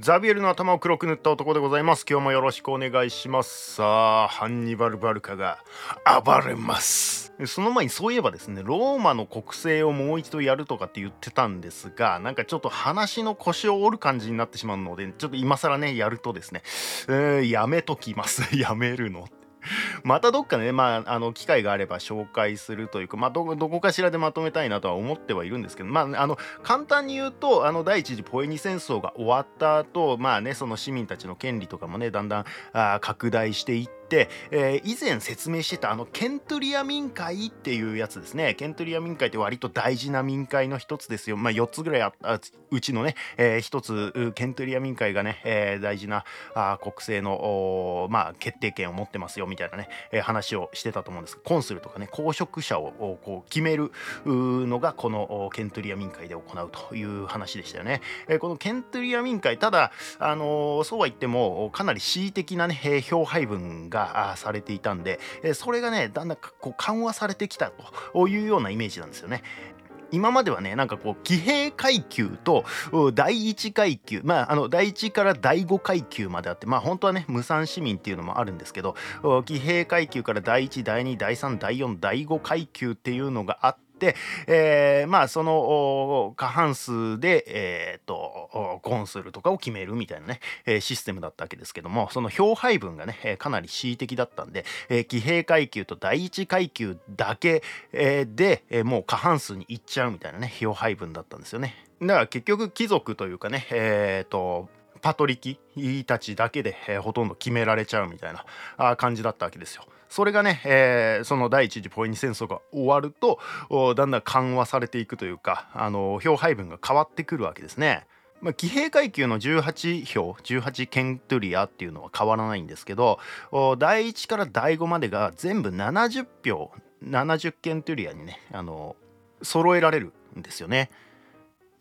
ザビエルの頭を黒く塗った男でございます。今日もよろしくお願いします。さあハンニバル・バルカが暴れます。その前にそういえばですねローマの国政をもう一度やるとかって言ってたんですがなんかちょっと話の腰を折る感じになってしまうのでちょっと今更ねやるとですね、えー、やめときます。やめるの またどっかね、まあ、あの機会があれば紹介するというか、まあ、どこかしらでまとめたいなとは思ってはいるんですけど、まあ、あの簡単に言うとあの第一次ポエニ戦争が終わった後、まあねその市民たちの権利とかもねだんだんあ拡大していって、えー、以前説明してたあのケントリア民会っていうやつですね。ケントリア民会って割と大事な民会の一つですよ。まあ4つぐらいあったうちのね、えー、一つケントリア民会がね、えー、大事なあ国政のまあ決定権を持ってますよみたいなね、えー、話をしてたと思うんです。コンスルとかね公職者をこう決めるのがこのケントリア民会で行うという話でしたよね、えー、このケントリア民会ただあの、そうは言ってもかなり恣意的なね、票配分がされていたんで、え、それがねだんだんこう緩和されてきたというようなイメージなんですよね。今まではねなんかこう騎兵階級と第1階級まああの第1から第5階級まであってまあ本当はね無産市民っていうのもあるんですけど騎兵階級から第1第2第3第4第5階級っていうのがあって、えー、まあその過半数で、えーと、コンスルとかを決めるみたいなね、え、システムだったわけですけどもその票配分がね、え、かなり恣意的だったんで、えー、騎兵階級と第一階級だけ、え、で、え、もう過半数にいっちゃうみたいなね票配分だったんですよね。だから結局貴族というかねえっ、ー、とパトリキたちだけで、えー、ほとんど決められちゃうみたいなあ感じだったわけですよ。それがね、えー、その第一次ポエニ戦争が終わるとだんだん緩和されていくというかあの票配分が変わってくるわけですね。まあ、騎兵階級の18票18ケントリアっていうのは変わらないんですけど第1から第5までが全部70票70ケントリアにねあの揃えられるんですよね。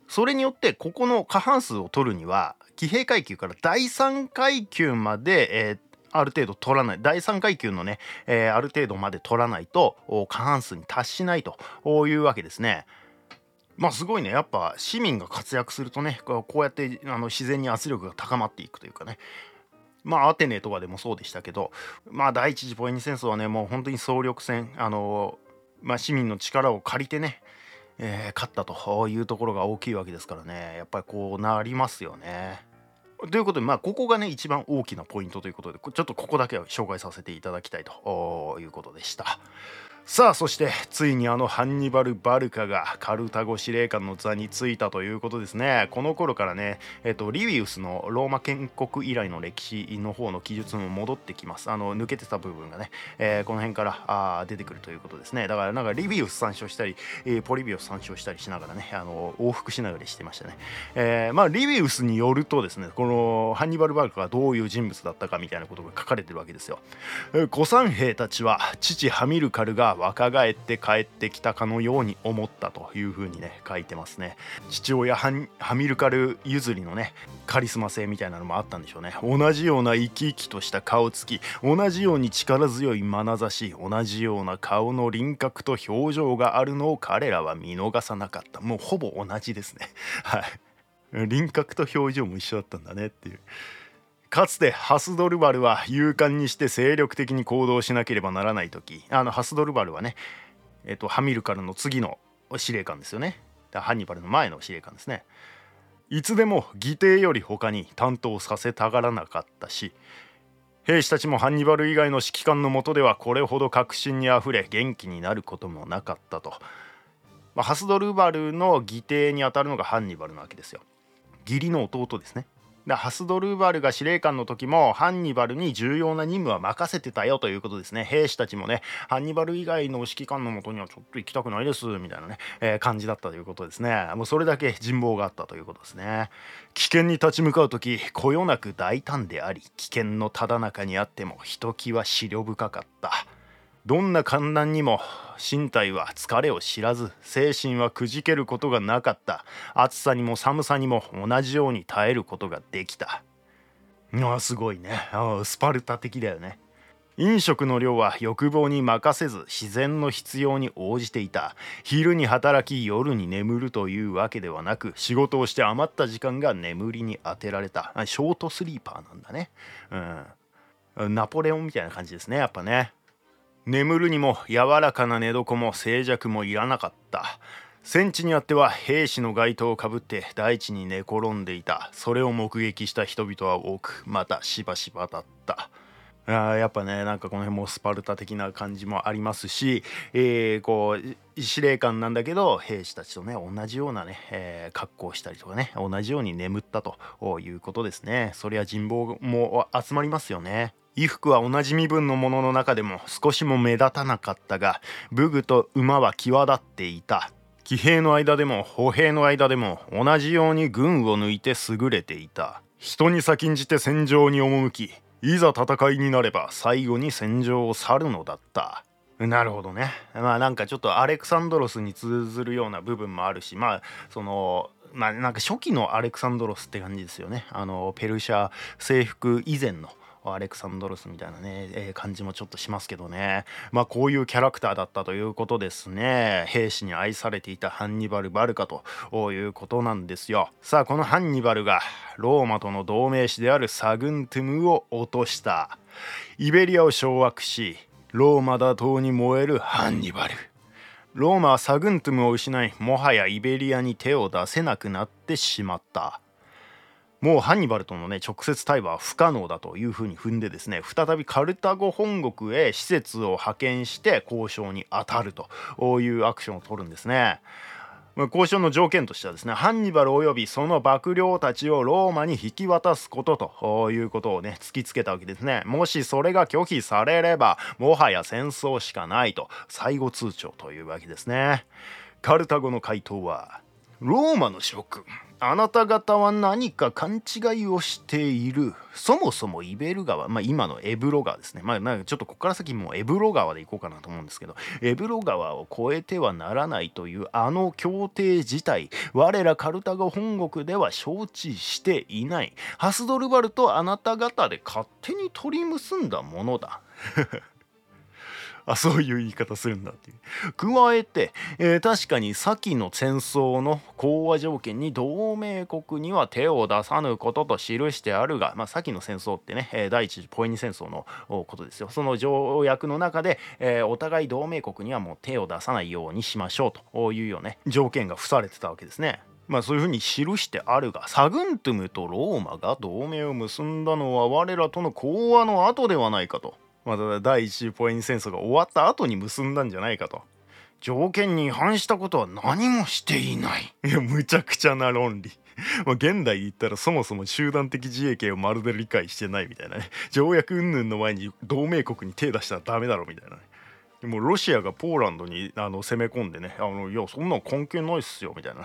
それによってここの過半数を取るには騎兵階級から第3階級まで、えー、ある程度取らない第3階級のね、えー、ある程度まで取らないと過半数に達しないというわけですね。まあすごいねやっぱ市民が活躍するとねこうやってあの自然に圧力が高まっていくというかねまあアテネとかでもそうでしたけどまあ第一次ポエニ戦争はねもう本当に総力戦あのまあ市民の力を借りてねえー、勝ったというところが大きいわけですからねやっぱりこうなりますよね。ということでまあここがね一番大きなポイントということでちょっとここだけは紹介させていただきたいということでした。さあそしてついにあのハンニバル・バルカがカルタゴ司令官の座に就いたということですね。この頃からね、えっと、リビウスのローマ建国以来の歴史の方の記述も戻ってきます。あの抜けてた部分がね、えー、この辺からあ出てくるということですね。だからなんかリビウス参照したり、えー、ポリビウス参照したりしながらねあの往復しながらしてましたね、えー、まあリビウスによるとですねこのハンニバル・バルカがどういう人物だったかみたいなことが書かれてるわけですよ。古参兵たちは父ハミルカルが若返って帰ってきたかのように思ったというふうにね書いてますね。父親ハミルカル譲りのねカリスマ性みたいなのもあったんでしょうね。同じような生き生きとした顔つき同じように力強い眼差し同じような顔の輪郭と表情があるのを彼らは見逃さなかった。もうほぼ同じですね。はい。輪郭と表情も一緒だったんだねっていう。かつてハスドルバルは勇敢にして精力的に行動しなければならない時。あのハスドルバルはね、えっと、ハミルカルの次の司令官ですよね。ハンニバルの前の司令官ですね。いつでも義弟より他に担当させたがらなかったし兵士たちもハンニバル以外の指揮官のもとではこれほど確信にあふれ元気になることもなかったと、まあ、ハスドルバルの義弟にあたるのがハンニバルなわけですよ。義理の弟ですね。でハスドルーバルが司令官の時もハンニバルに重要な任務は任せてたよということですね。兵士たちもねハンニバル以外の指揮官のもとにはちょっと行きたくないですみたいなね、えー、感じだったということですね。もうそれだけ人望があったということですね。危険に立ち向かう時こよなく大胆であり危険のただ中にあってもひときわ思慮深かった。どんな観覧にも身体は疲れを知らず精神はくじけることがなかった。暑さにも寒さにも同じように耐えることができた。あすごいね。あスパルタ的だよね。飲食の量は欲望に任せず自然の必要に応じていた。昼に働き夜に眠るというわけではなく仕事をして余った時間が眠りに充てられた。ショートスリーパーなんだね。うん。ナポレオンみたいな感じですねやっぱね。眠るにも柔らかな寝床も静寂もいらなかった。戦地にあっては兵士の街灯をかぶって大地に寝転んでいた。それを目撃した人々は多くまたしばしばだった。あやっぱねなんかこの辺もスパルタ的な感じもありますし、えー、こう司令官なんだけど兵士たちとね同じようなね、えー、格好をしたりとかね同じように眠ったということですね。そりゃ人望も集まりますよね。衣服は同じ身分のものの中でも少しも目立たなかったが武具と馬は際立っていた。騎兵の間でも歩兵の間でも同じように軍を抜いて優れていた。人に先んじて戦場に赴きいざ戦いになれば最後に戦場を去るのだった。なるほどね。まあなんかちょっとアレクサンドロスに通ずるような部分もあるしまあそのまあなんか初期のアレクサンドロスって感じですよね。あのペルシャ征服以前のアレクサンドロスみたいなね、えー、感じもちょっとしますけどね。まあこういうキャラクターだったということですね。兵士に愛されていたハンニバル・バルカということなんですよ。さあこのハンニバルがローマとの同盟士であるサグントゥムを落とした。イベリアを掌握しローマ打倒に燃えるハンニバル。ローマはサグントゥムを失いもはやイベリアに手を出せなくなってしまった。もうハンニバルとのね直接対話は不可能だというふうに踏んでですね再びカルタゴ本国へ施設を派遣して交渉に当たるというアクションを取るんですね。交渉の条件としてはですねハンニバル及びその幕僚たちをローマに引き渡すことということをね突きつけたわけですねもしそれが拒否されればもはや戦争しかないと最後通帳というわけですねカルタゴの回答はローマの諸君あなた方は何か勘違いをしている。そもそもイベル川、まあ、今のエブロ川ですね、まあ、なんかちょっとここから先もうエブロ川で行こうかなと思うんですけどエブロ川を越えてはならないというあの協定自体我らカルタゴ本国では承知していない。ハスドルバルとあなた方で勝手に取り結んだものだ。あそういう言い方するんだっていう。加えて、えー、確かに先の戦争の講和条件に同盟国には手を出さぬことと記してあるが、まあ、先の戦争ってね、えー、第一次ポエニ戦争のことですよ。その条約の中で、えー、お互い同盟国にはもう手を出さないようにしましょうというようね条件が付されてたわけですね。まあそういうふうに記してあるがサグントゥムとローマが同盟を結んだのは我らとの講和の後ではないかと。また第一次ポエニ戦争が終わった後に結んだんじゃないかと。条件に違反したことは何もしていない。いやむちゃくちゃな論理。まあ現代で言ったらそもそも集団的自衛権をまるで理解してないみたいなね。条約云々の前に同盟国に手出したらダメだろみたいなね。でもロシアがポーランドにあの攻め込んでね。あのいやそんなん関係ないっすよみたいな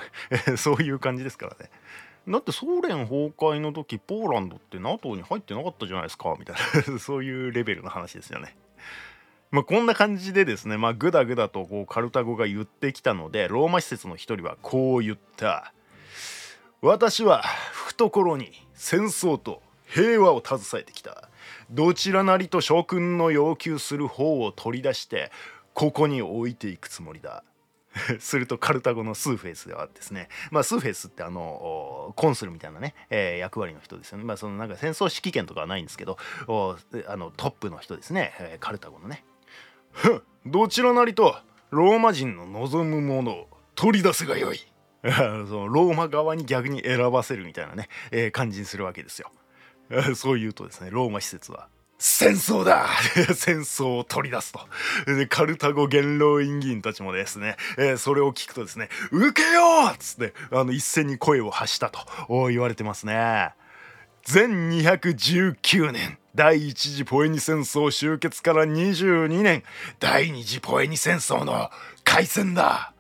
ね。そういう感じですからね。だってソ連崩壊の時ポーランドって NATO に入ってなかったじゃないですかみたいな。そういうレベルの話ですよね。まあ、こんな感じでですね、まあ、グダグダとこうカルタゴが言ってきたのでローマ施設の一人はこう言った「私は懐に戦争と平和を携えてきた。どちらなりと諸君の要求する方を取り出してここに置いていくつもりだ」するとカルタゴのスーフェイスではですね、まあ、スーフェイスってあのコンスルみたいなね、えー、役割の人ですよね、まあ、そのなんか戦争指揮権とかはないんですけどあのトップの人ですね、えー、カルタゴのね。どちらなりとローマ人の望むものを取り出せがよい。そのローマ側に逆に選ばせるみたいなね、えー、感じにするわけですよ。そう言うとですねローマ施設は戦争だ 戦争を取り出すと。カルタゴ元老院議員たちもですね、えー、それを聞くとですね、受けようっつって、あの、一斉に声を発したと言われてますね。全219年、第一次ポエニ戦争終結から22年、第二次ポエニ戦争の開戦だ。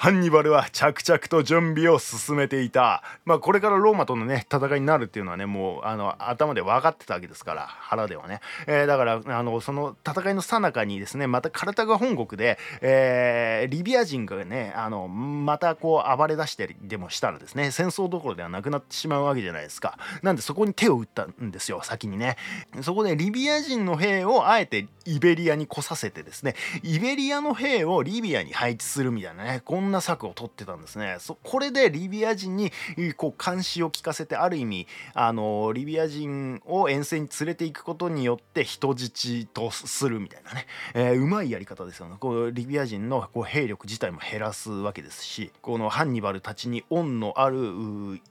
ハンニバルは着々と準備を進めていた。まあこれからローマとのね戦いになるっていうのはねもうあの頭で分かってたわけですから腹ではね。えー、だからあのその戦いの最中にですねまたカルタガ本国で、えー、リビア人がねあのまたこう暴れ出してでもしたらですね戦争どころではなくなってしまうわけじゃないですか。なんでそこに手を打ったんですよ先にね。そこでリビア人の兵をあえてイベリアに来させてですねイベリアの兵をリビアに配置するみたいなねこんな策を取ってたんですね。そこれでリビア人にこう監視を聞かせてある意味あのリビア人を遠征に連れていくことによって人質とするみたいなね、えー、うまいやり方ですよね。こうリビア人のこう兵力自体も減らすわけですしこのハンニバルたちに恩のある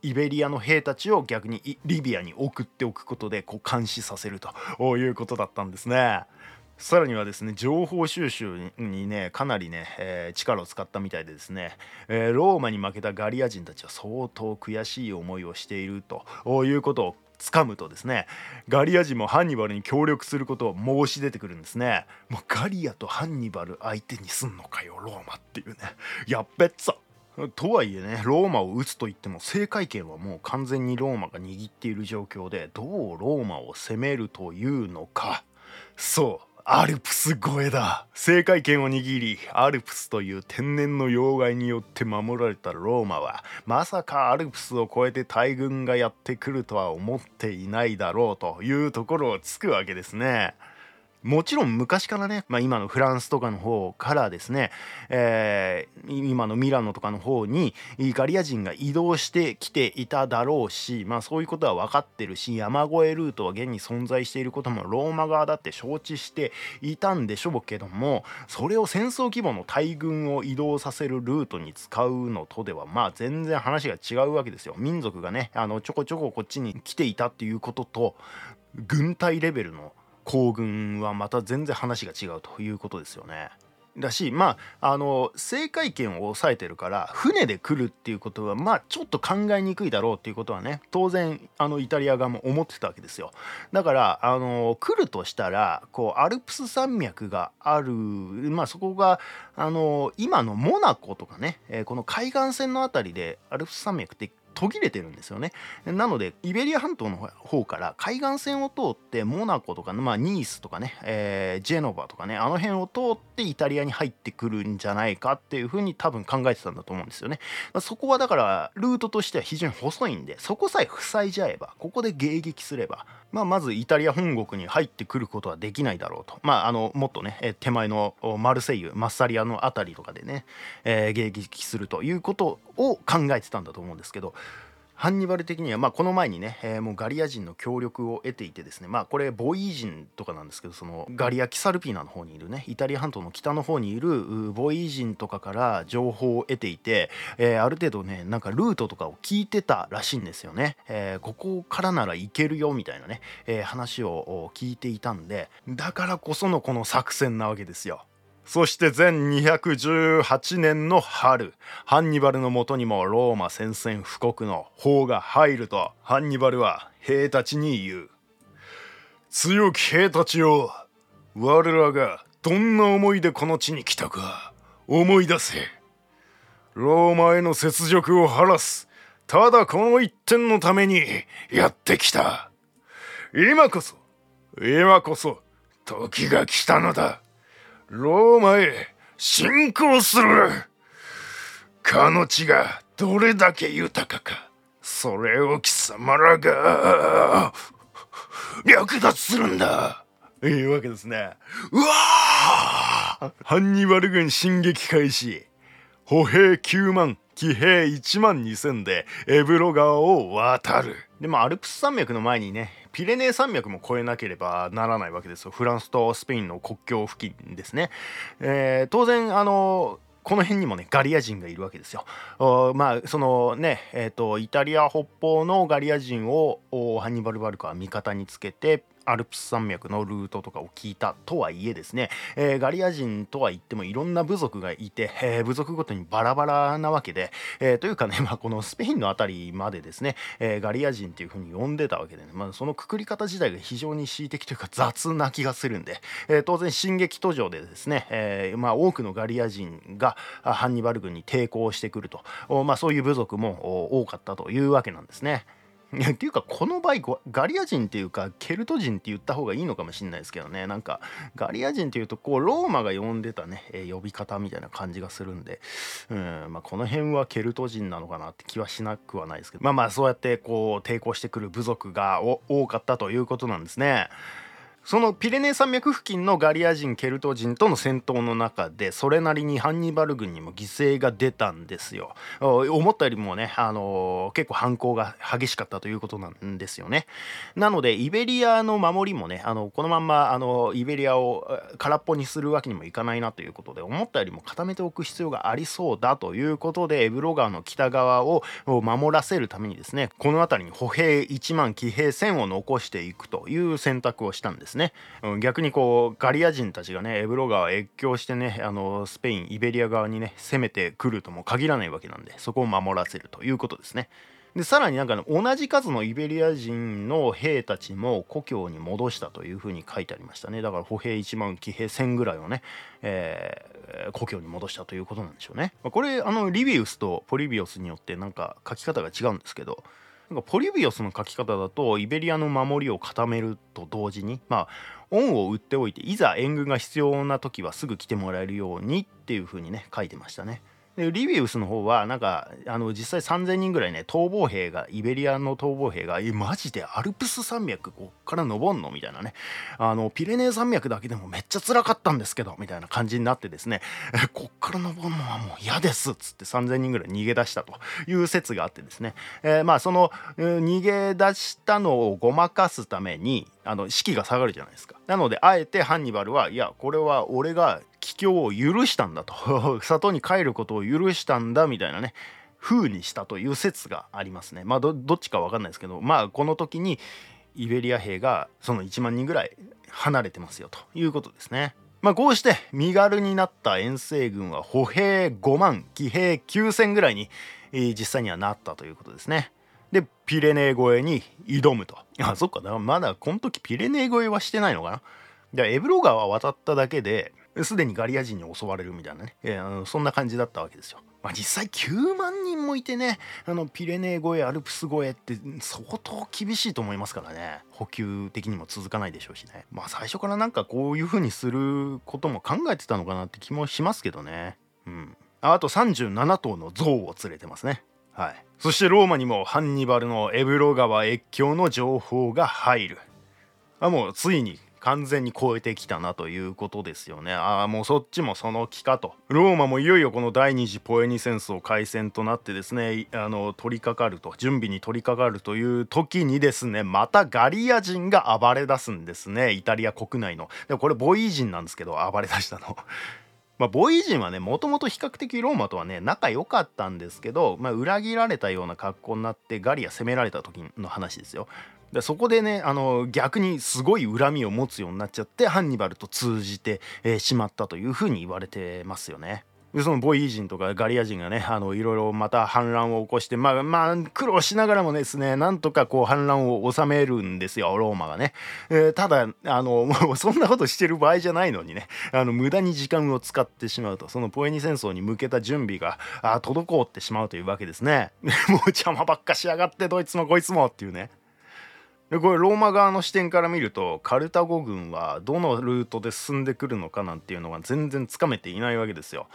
イベリアの兵たちを逆にリビアに送っておくことでこう監視させるということだったんですね。さらにはですね情報収集にねかなりね、えー、力を使ったみたいでですね、えー、ローマに負けたガリア人たちは相当悔しい思いをしているということをつかむとですねガリア人もハンニバルに協力することを申し出てくるんですね。もうガリアとハンニバル相手にすんのかよローマっていうね。やっべっさ。とはいえねローマを撃つといっても制海権はもう完全にローマが握っている状況でどうローマを攻めるというのか。そう。アルプス越えだ政界権を握りアルプスという天然の妖怪によって守られたローマはまさかアルプスを越えて大軍がやってくるとは思っていないだろうというところをつくわけですね。もちろん昔からね、まあ、今のフランスとかの方からですね、えー、今のミラノとかの方にイガリア人が移動してきていただろうし、まあ、そういうことは分かってるし山越えルートは現に存在していることもローマ側だって承知していたんでしょうけどもそれを戦争規模の大軍を移動させるルートに使うのとではまあ全然話が違うわけですよ。民族がねあのちょこちょここっちに来ていたっていうことと軍隊レベルの行軍はまた全然話が違うということですよね。だしまああの制海権を抑えてるから船で来るっていうことはまあちょっと考えにくいだろうっていうことはね当然あのイタリア側も思ってたわけですよだからあの来るとしたらこうアルプス山脈があるまあそこがあの今のモナコとかね、え、この海岸線の辺りでアルプス山脈って途切れてるんですよね。なのでイベリア半島の方から海岸線を通ってモナコとか、まあ、ニースとかね、えー、ジェノバとかねあの辺を通ってイタリアに入ってくるんじゃないかっていうふうに多分考えてたんだと思うんですよね。まそこはだからルートとしては非常に細いんでそこさえ塞いじゃえばここで迎撃すればまあ、まずイタリア本国に入ってくることはできないだろうと、まあ、あのもっとね手前のマルセイユマッサリアの辺りとかでね、えー、迎撃するということを考えてたんだと思うんですけどハンニバル的には、まあ、この前にね、えー、もうガリア人の協力を得ていてですねまあこれボイー人とかなんですけどそのガリア・キサルピーナの方にいるねイタリア半島の北の方にいるボイー人とかから情報を得ていて、えー、ある程度ねなんかルートとかを聞いてたらしいんですよね、えー、ここからなら行けるよみたいなね、え話を聞いていたんでだからこそのこの作戦なわけですよ。そして全218年の春ハンニバルのもとにもローマ宣戦布告の砲が入るとハンニバルは兵たちに言う。強き兵たちよ我らがどんな思いでこの地に来たか思い出せ。ローマへの雪辱を晴らす。ただこの一点のためにやってきた。今こそ今こそ時が来たのだ。ローマへ侵攻する。かの地がどれだけ豊かかそれを貴様らが略奪するんだ。いうわけですね。うわハンニバル軍進撃開始。歩兵9万騎兵1万2000でエブロ川を渡る。でもアルプス山脈の前にねピレネー山脈も越えなければならないわけですよフランスとスペインの国境付近ですね、えー、当然あのこの辺にもねガリア人がいるわけですよ。まあそのねえーと、イタリア北方のガリア人をハンニバル・バルカは味方につけてアルプス山脈のルートとかを聞いたとはいえですね、えー、ガリア人とは言ってもいろんな部族がいて、えー、部族ごとにバラバラなわけで、えー、というかね、まあ、このスペインの辺りまでですね、えガリア人っていう風に呼んでたわけでね、まあ、そのくくり方自体が非常に恣意的というか雑な気がするんで、え当然進撃途上でですね、えまあ、多くのガリア人がハンニバル軍に抵抗してくると、まあ、そういう部族も多かったというわけなんですね。っていうかこの場合ガリア人っていうかケルト人って言った方がいいのかもしれないですけどね。なんかガリア人っていうとこうローマが呼んでたね、え、呼び方みたいな感じがするんで。うん、まあ、この辺はケルト人なのかなって気はしなくはないですけど。まあまあそうやってこう抵抗してくる部族が多かったということなんですね。そのピレネー山脈付近のガリア人ケルト人との戦闘の中でそれなりにハンニバル軍にも犠牲が出たんですよ。思ったよりもね、あのー、結構反抗が激しかったということなんですよね。なのでイベリアの守りもねあのこのまんまあのイベリアを空っぽにするわけにもいかないなということで思ったよりも固めておく必要がありそうだということでエブロ川の北側を守らせるためにですねこの辺りに歩兵1万騎兵1000を残していくという選択をしたんですね、うん、逆にこうガリア人たちがねエブロ川越境してねあのスペインイベリア側にね攻めてくるとも限らないわけなんでそこを守らせるということですね。でさらになんか、ね、同じ数のイベリア人の兵たちも故郷に戻したというふうに書いてありましたねだから歩兵1万騎兵1000ぐらいをね、えー、故郷に戻したということなんでしょうね。まこれあのリビウスとポリビオスによってなんか書き方が違うんですけどなんかポリビオスの書き方だとイベリアの守りを固めると同時にまあ恩を売っておいていざ援軍が必要な時はすぐ来てもらえるようにっていう風にね書いてましたね。でリビウスの方はなんかあの実際3,000人ぐらいね逃亡兵がイベリアの逃亡兵がえマジでアルプス山脈こっから登んの？みたいなね。あのピレネー山脈だけでもめっちゃ辛かったんですけどみたいな感じになってですねえこっから登るのはもう嫌ですっつって3,000人ぐらい逃げ出したという説があってですね、えー、まあその逃げ出したのをごまかすためにあの士気が下がるじゃないですか。なのであえてハンニバルはいやこれは俺が帰郷を許したんだと 里に帰ることを許したんだみたいなね風にしたという説がありますねまあどっちか分かんないですけどまあこの時にイベリア兵がその1万人ぐらい離れてますよということですね。まあ、こうして身軽になった遠征軍は歩兵5万騎兵9,000ぐらいに、え、実際にはなったということですね。でピレネー越えに挑むと。あそっかまだこの時ピレネー越えはしてないのかな。でエブロ川渡っただけですでにガリア人に襲われるみたいなね、えー、そんな感じだったわけですよ。まあ、実際9万人もいてねあのピレネー越えアルプス越えって相当厳しいと思いますからね。補給的にも続かないでしょうしね。まあ最初からなんかこういう風にすることも考えてたのかなって気もしますけどね。うん。あと37頭の象を連れてますね。はい。そしてローマにもハンニバルのエブロ川越境の情報が入る。あもうついに完全に超えてきたなということですよね。ああもうそっちもその気かと。ローマもいよいよこの第二次ポエニ戦争開戦となってですねあの取り掛かると準備に取り掛かるという時にですねまたガリア人が暴れ出すんですねイタリア国内の。でこれボイー人なんですけど暴れ出したの。まあ、ボイジンはねもともと比較的ローマとはね仲良かったんですけど、まあ、裏切られたような格好になってガリア攻められた時の話ですよ。でそこでねあの逆にすごい恨みを持つようになっちゃってハンニバルと通じて、えー、しまったというふうに言われてますよね。そのボイ人とかガリア人がねあのいろいろまた反乱を起こしてまあまあ苦労しながらもですねなんとかこう反乱を収めるんですよローマがね、えー、ただあのもう そんなことしてる場合じゃないのにねあの無駄に時間を使ってしまうとそのポエニ戦争に向けた準備があ滞ってしまうというわけですね。もう邪魔ばっかしやがってどいつもこいつもっていうね。でこれローマ側の視点から見るとカルタゴ軍はどのルートで進んでくるのかなんていうのが全然つかめていないわけですよ。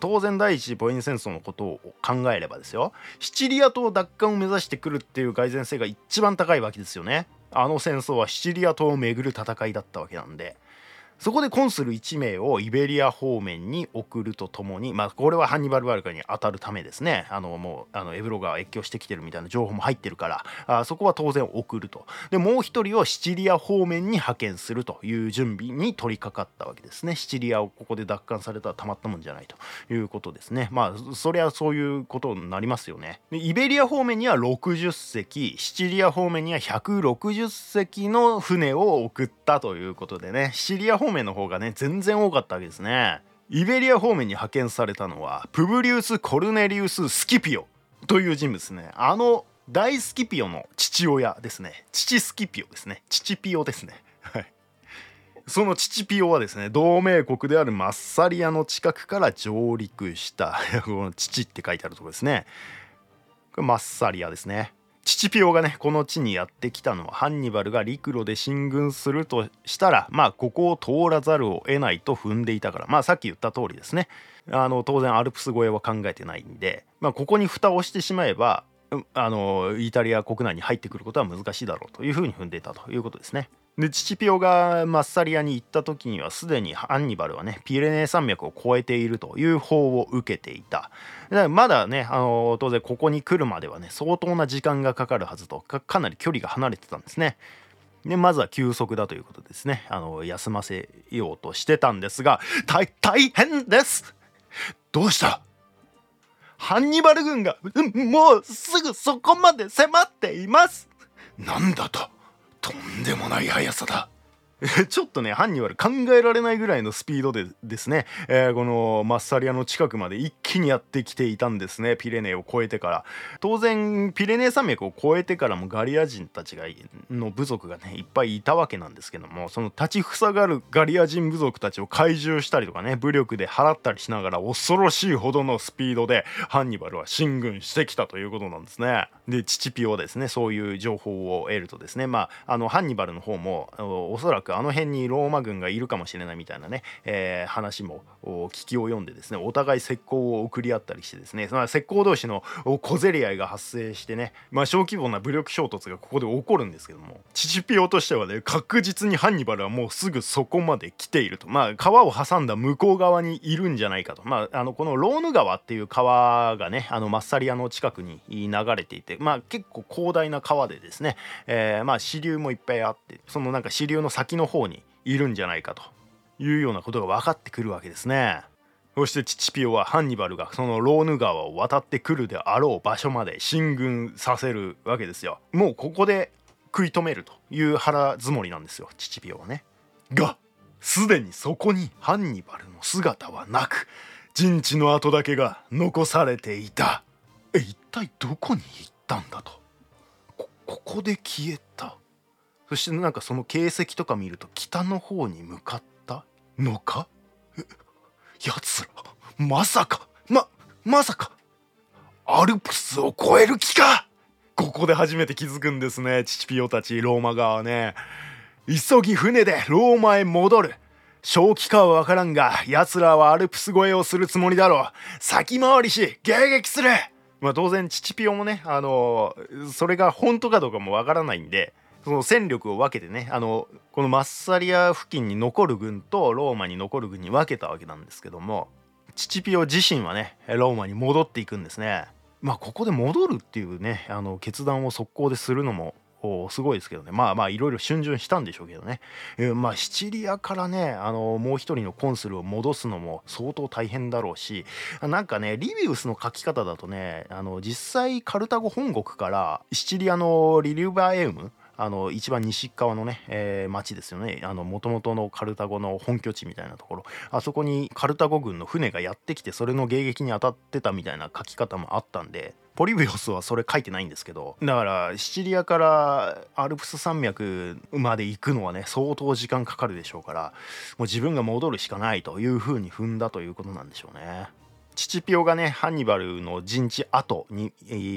当然第一次ポエニ戦争のことを考えればですよ。シチリア島奪還を目指してくるっていう蓋然性が一番高いわけですよね。あの戦争はシチリア島をめぐる戦いだったわけなんで。そこでコンスル1名をイベリア方面に送るとともに、まあ、これはハンニバル・バルカに当たるためですね。あのもうあのエブロが越境してきてるみたいな情報も入ってるからあそこは当然送ると。でもう一人をシチリア方面に派遣するという準備に取り掛かったわけですね。シチリアをここで奪還されたらたまったもんじゃないということですね。まあそりゃそういうことになりますよね。でイベリア方面には60隻シチリア方面には160隻の船を送ったということでね。シチリア方方面の方がね全然多かったわけですね。イベリア方面に派遣されたのはプブリウス・コルネリウス・スキピオという人物ですね。あの大スキピオの父親ですね。父スキピオですね。父ピオですね。はい。その父ピオはですね同盟国であるマッサリアの近くから上陸した この父って書いてあるとこですね。これマッサリアですね。父ピオがねこの地にやってきたのはハンニバルが陸路で進軍するとしたらまあここを通らざるを得ないと踏んでいたからまあさっき言った通りですねあの当然アルプス越えは考えてないんで、まあ、ここに蓋をしてしまえばあのイタリア国内に入ってくることは難しいだろうというふうに踏んでいたということですね。でチピオがマッサリアに行った時にはすでにハンニバルはねピレネー山脈を越えているという報を受けていた。だからまだねあの当然ここに来るまではね相当な時間がかかるはずとかなり距離が離れてたんですね。でまずは休息だということですね。あの休ませようとしてたんですが大大変です!どうした?ハンニバル軍がもうすぐそこまで迫っています!なんだと?とんでもない速さだ。ちょっとねハンニバル考えられないぐらいのスピードでですね、えー、このマッサリアの近くまで一気にやってきていたんですね。ピレネーを越えてから。当然ピレネー山脈を越えてからもガリア人たちがの部族がねいっぱいいたわけなんですけどもその立ちふさがるガリア人部族たちを怪獣したりとかね武力で払ったりしながら恐ろしいほどのスピードでハンニバルは進軍してきたということなんですね。でチチピオですね。そういう情報を得るとですね。まああのハンニバルの方もおそらくあの辺にローマ軍がいるかもしれないみたいなね、えー、話も聞きを読んでですねお互い石膏を送り合ったりしてですねその石膏同士の小競り合いが発生してね、まあ、小規模な武力衝突がここで起こるんですけどもチチピオとしてはね確実にハンニバルはもうすぐそこまで来ていると。まあ川を挟んだ向こう側にいるんじゃないかと。まああのこのローヌ川っていう川がねあのマッサリアの近くに流れていてまあ結構広大な川でですね、えー、まあ支流もいっぱいあってそのなんか支流の先の方にいるんじゃないかというようなことが分かってくるわけですね。そしてチチピオはハンニバルがそのローヌ川を渡ってくるであろう場所まで進軍させるわけですよ。もうここで食い止めるという腹積もりなんですよチチピオはね。がすでにそこにハンニバルの姿はなく陣地の跡だけが残されていた。え一体どこに行ったんだとこここで消えたそしてなんかその形跡とか見ると北の方に向かったのか？やつらまさかままさかアルプスを越える気か？ここで初めて気づくんですねチチピオたちローマ側はね。急ぎ船でローマへ戻る。正気かはわからんが奴らはアルプス越えをするつもりだろう。先回りし迎撃する。まあ当然チチピオもねあのそれが本当かどうかもわからないんで。その戦力を分けてねあのこのマッサリア付近に残る軍とローマに残る軍に分けたわけなんですけどもチチピオ自身はねローマに戻っていくんですね。まあここで戻るっていうねあの決断を速攻でするのもすごいですけどねまあまあいろいろ逡巡したんでしょうけどね、えー、まあシチリアからねあのもう一人のコンスルを戻すのも相当大変だろうしなんかねリビウスの書き方だとねあの実際カルタゴ本国からシチリアのリリュバエウムあの一番西側のね、えー、町ですよねもともとのカルタゴの本拠地みたいなところあそこにカルタゴ軍の船がやってきてそれの迎撃に当たってたみたいな書き方もあったんでポリビオスはそれ書いてないんですけどだからシチリアからアルプス山脈まで行くのはね相当時間かかるでしょうからもう自分が戻るしかないというふうに踏んだということなんでしょうね。チチピオがねハンニバルの陣地跡に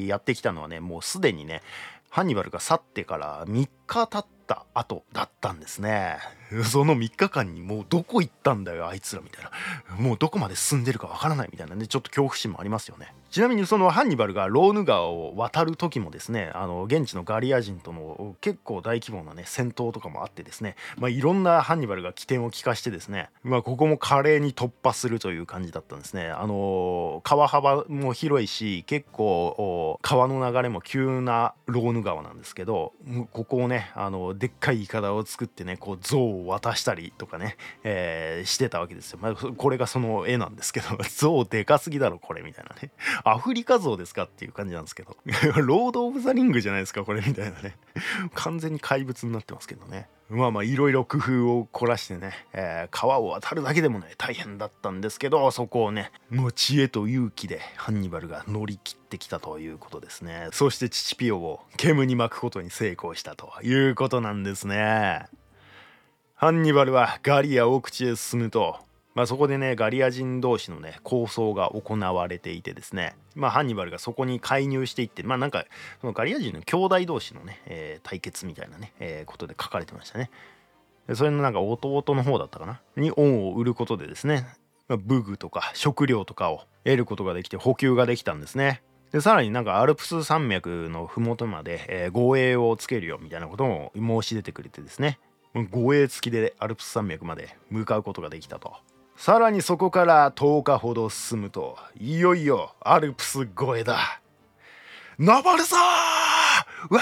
やってきたのはねもうすでにねハンニバルが去ってから3日経った後だったんですね。その3日間にもうどこ行ったんだよあいつらみたいな。もうどこまで進んでるかわからないみたいなねちょっと恐怖心もありますよね。ちなみにそのハンニバルがローヌ川を渡る時もですねあの現地のガリア人との結構大規模なね戦闘とかもあってですねまあいろんなハンニバルが起点を利かしてですねまあここも華麗に突破するという感じだったんですね。あの川幅も広いし結構川の流れも急なローヌ川なんですけどここをねあのでっかいいかだを作ってねこう像を渡したりとかね、えー、してたわけですよ、まあ、これがその絵なんですけど像でかすぎだろこれみたいなね。アフリカ像ですかっていう感じなんですけど。ロード・オブ・ザ・リングじゃないですかこれみたいなね。完全に怪物になってますけどね。まあまあいろいろ工夫を凝らしてね、えー、川を渡るだけでもね大変だったんですけどそこをねもう知恵と勇気でハンニバルが乗り切ってきたということですね。そしてチチピオを煙に巻くことに成功したということなんですね。ハンニバルはガリア奥地へ進むとまあ、そこでねガリア人同士のね抗争が行われていてですね、まあ、ハンニバルがそこに介入していってまあなんかそのガリア人の兄弟同士のね、えー、対決みたいなね、えー、ことで書かれてましたね。それのなんか弟の方だったかな？に恩を売ることでですね、まあ、武具とか食料とかを得ることができて補給ができたんですね。でさらになんかアルプス山脈の麓まで、えー、護衛をつけるよみたいなことも申し出てくれてですね。護衛付きでアルプス山脈まで向かうことができたと。さらにそこから10日ほど進むといよいよアルプス越えだ。登るぞーわ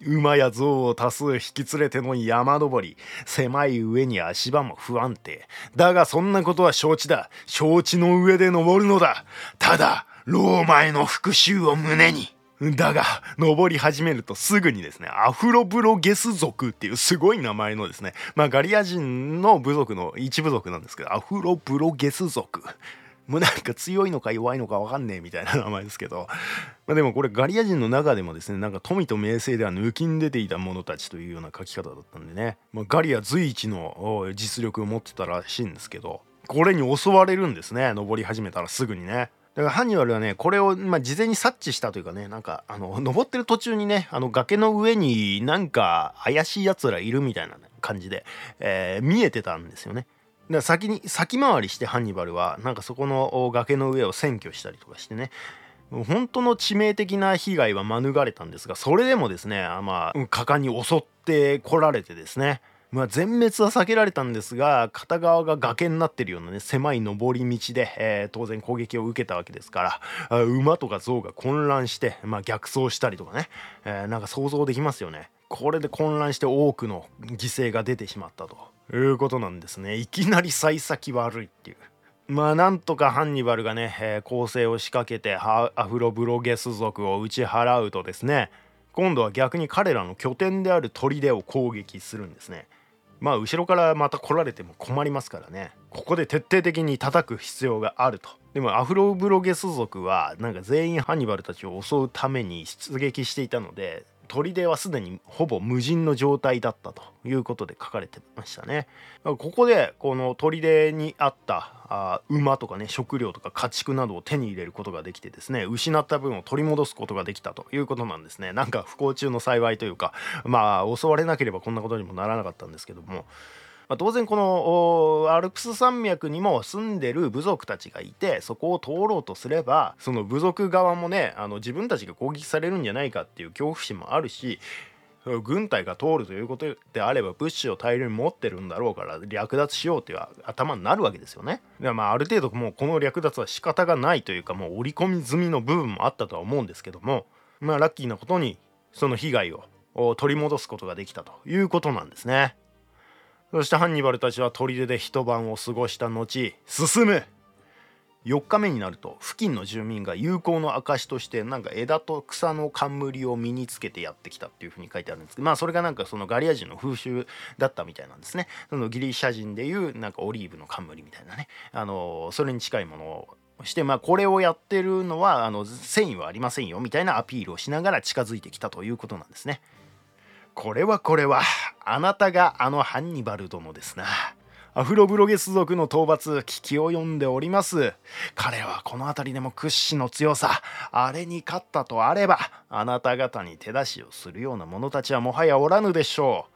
ー!馬や象を多数引き連れての山登り狭い上に足場も不安定。だがそんなことは承知だ。承知の上で登るのだ。ただローマへの復讐を胸に。だが、登り始めるとすぐにですね、アフロブロゲス族っていうすごい名前のですね、まあガリア人の部族の一部族なんですけど、アフロブロゲス族。もうなんか強いのか弱いのか分かんねえみたいな名前ですけど、まあ、でもこれガリア人の中でもですねなんか富と名声では抜きん出ていた者たちというような書き方だったんでね、まあ、ガリア随一の実力を持ってたらしいんですけどこれに襲われるんですね登り始めたらすぐにねだからハンニバルはねこれを、まあ、事前に察知したというかねなんかあの登ってる途中にねあの崖の上になんか怪しいやつらいるみたいな感じで、えー、見えてたんですよね。だから先に先回りしてハンニバルはなんかそこの崖の上を占拠したりとかしてね本当の致命的な被害は免れたんですがそれでもですねまあ果敢に襲ってこられてですねまあ、全滅は避けられたんですが片側が崖になってるようなね狭い登り道で、えー、当然攻撃を受けたわけですから馬とか象が混乱して、まあ、逆走したりとかね、えー、なんか想像できますよね。これで混乱して多くの犠牲が出てしまったということなんですね。いきなり幸先悪いっていう。まあなんとかハンニバルがね、えー、攻勢を仕掛けてアフロブロゲス族を打ち払うとですね今度は逆に彼らの拠点である砦を攻撃するんですね。まあ後ろからまた来られても困りますからね。ここで徹底的に叩く必要があると。でもアフロブロゲス族はなんか全員ハンニバルたちを襲うために出撃していたので砦はすでにほぼ無人の状態だったということで書かれてましたね。ここでこの砦にあったあ馬とかね食料とか家畜などを手に入れることができてですね失った分を取り戻すことができたということなんですね。なんか不幸中の幸いというかまあ襲われなければこんなことにもならなかったんですけども。まあ、当然このアルプス山脈にも住んでる部族たちがいてそこを通ろうとすればその部族側もねあの自分たちが攻撃されるんじゃないかっていう恐怖心もあるし軍隊が通るということであれば物資を大量に持ってるんだろうから略奪しようという頭になるわけですよね。でまあある程度もうこの略奪は仕方がないというかもう織り込み済みの部分もあったとは思うんですけどもまあラッキーなことにその被害を取り戻すことができたということなんですね。そしてハンニバルたちは砦で一晩を過ごした後進む。4日目になると付近の住民が友好の証としてなんか枝と草の冠を身につけてやってきたっていうふうに書いてあるんですけどまあそれがなんかそのガリア人の風習だったみたいなんですね。そのギリシャ人でいうなんかオリーブの冠みたいなね。あのそれに近いものをしてまあこれをやってるのはあの繊維はありませんよみたいなアピールをしながら近づいてきたということなんですね。これはこれはあなたがあのハンニバル殿ですな。アフロブロゲス族の討伐聞き及んでおります。彼はこの辺りでも屈指の強さあれに勝ったとあればあなた方に手出しをするような者たちはもはやおらぬでしょ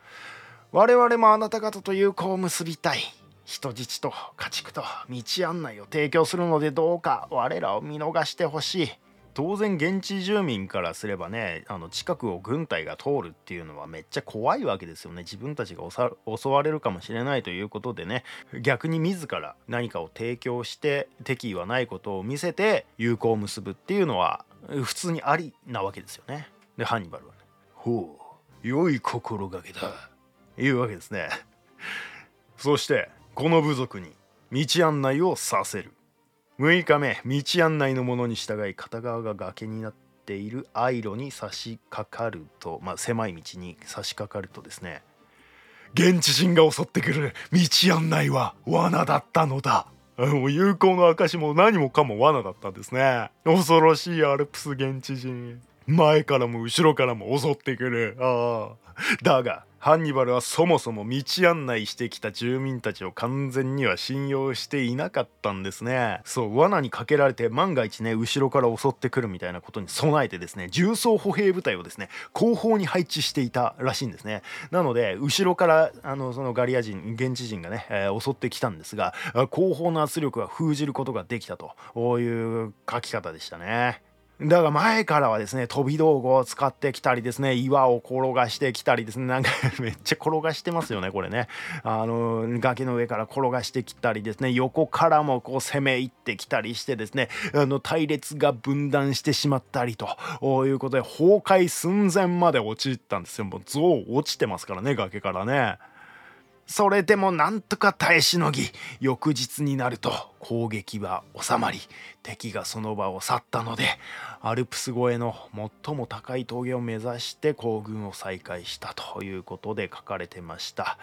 う。我々もあなた方と友好を結びたい。人質と家畜と道案内を提供するのでどうか我らを見逃してほしい。当然現地住民からすればねあの近くを軍隊が通るっていうのはめっちゃ怖いわけですよね。自分たちが襲われるかもしれないということでね。逆に自ら何かを提供して敵意はないことを見せて友好を結ぶっていうのは普通にありなわけですよね。でハンニバルはね。ほう良い心がけだ。いうわけですね。そしてこの部族に道案内をさせる6日目道案内のものに従い片側が崖になっているアイロに差し掛かると、まあ、狭い道に差し掛かるとですね現地人が襲ってくる道案内は罠だったのだ。もう友好の証も何もかも罠だったんですね。恐ろしいアルプス現地人。前からも後ろからも襲ってくる。ああ。だがハンニバルはそもそも道案内してきた住民たちを完全には信用していなかったんですね。そう罠にかけられて万が一ね後ろから襲ってくるみたいなことに備えてですね重装歩兵部隊をですね後方に配置していたらしいんですね。なので後ろからあのそのガリア人現地人がね、えー、襲ってきたんですが後方の圧力は封じることができたという書き方でしたね。だが前からはですね飛び道具を使ってきたりですね岩を転がしてきたりですねなんか めっちゃ転がしてますよねこれねあの崖の上から転がしてきたりですね横からもこう攻め入ってきたりしてですねあの隊列が分断してしまったりということで崩壊寸前まで陥ったんですよもう像落ちてますからね崖からね。それでもなんとか耐えしのぎ翌日になると攻撃は収まり敵がその場を去ったのでアルプス越えの最も高い峠を目指して行軍を再開したということで書かれてました。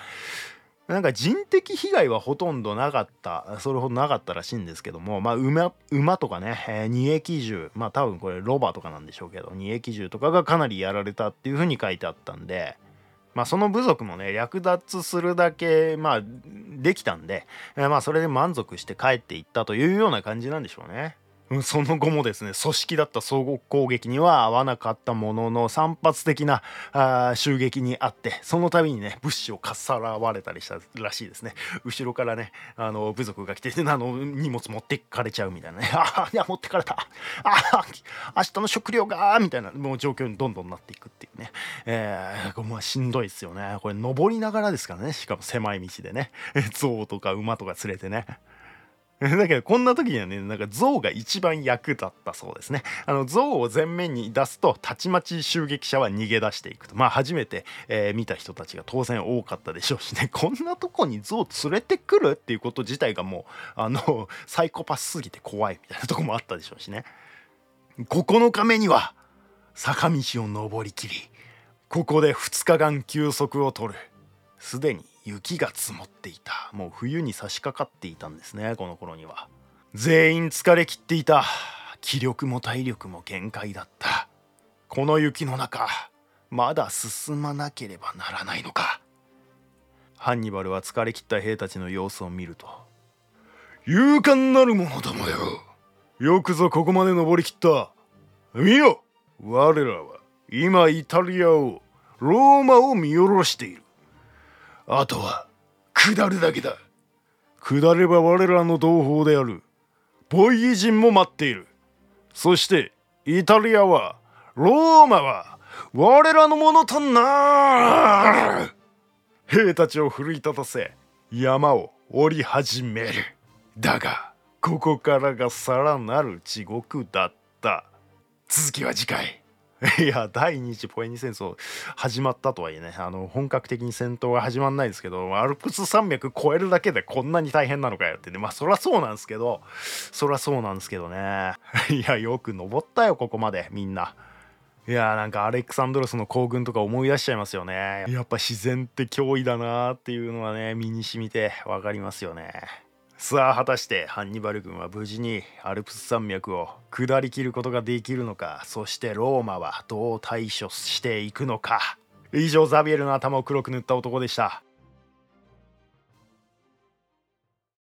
なんか人的被害はほとんどなかったそれほどなかったらしいんですけどもまあ馬馬とかね、二液銃まあ多分これロバとかなんでしょうけど二液銃とかがかなりやられたっていうふうに書いてあったんでまあ、その部族もね略奪するだけ、まあ、できたんで、えー、まあ、それで満足して帰っていったというような感じなんでしょうね。その後もですね組織だった総合攻撃には合わなかったものの散発的なあ襲撃にあってその度にね物資をかっさらわれたりしたらしいですね。後ろからねあの部族が来て あの荷物持ってかれちゃうみたいなね。ああいや持ってかれた。ああ明日の食料がみたいなもう状況にどんどんなっていくっていうね。えー、まあしんどいですよね。これ登りながらですからね。しかも狭い道でね。象とか馬とか連れてね。だけどこんな時にはねなんか象が一番役立ったそうですね。あの象を前面に出すとたちまち襲撃者は逃げ出していくと。まあ初めて、えー、見た人たちが当然多かったでしょうしね。こんなとこに象連れてくるっていうこと自体がもうあのサイコパスすぎて怖いみたいなとこもあったでしょうしね。9日目には坂道を登りきりここで2日間休息を取る。すでに雪が積もっていた。もう冬に差し掛かっていたんですねこの頃には。全員疲れきっていた。気力も体力も限界だった。この雪の中まだ進まなければならないのか。ハンニバルは疲れきった兵たちの様子を見ると勇敢なる者どもよ。よくぞここまで登りきった。見よ我らは今イタリアをローマを見下ろしている。あとは下るだけだ。下れば我らの同胞である。ボイイ人も待っている。そしてイタリアはローマは我らのものとなる。兵たちを奮い立たせ山を降り始める。だがここからがさらなる地獄だった。続きは次回。いや第二次ポエニ戦争始まったとはいえねあの本格的に戦闘が始まんないですけどアルプス山脈越えるだけでこんなに大変なのかよってねまあそりゃそうなんですけどそりゃそうなんですけどね。いやよく登ったよここまでみんな。いやーなんかアレクサンドロスの行軍とか思い出しちゃいますよね。やっぱ自然って脅威だなーっていうのはね身に染みて分かりますよね。さあ果たしてハンニバル軍は無事にアルプス山脈を下りきることができるのか？そしてローマはどう対処していくのか？以上ザビエルの頭を黒く塗った男でした。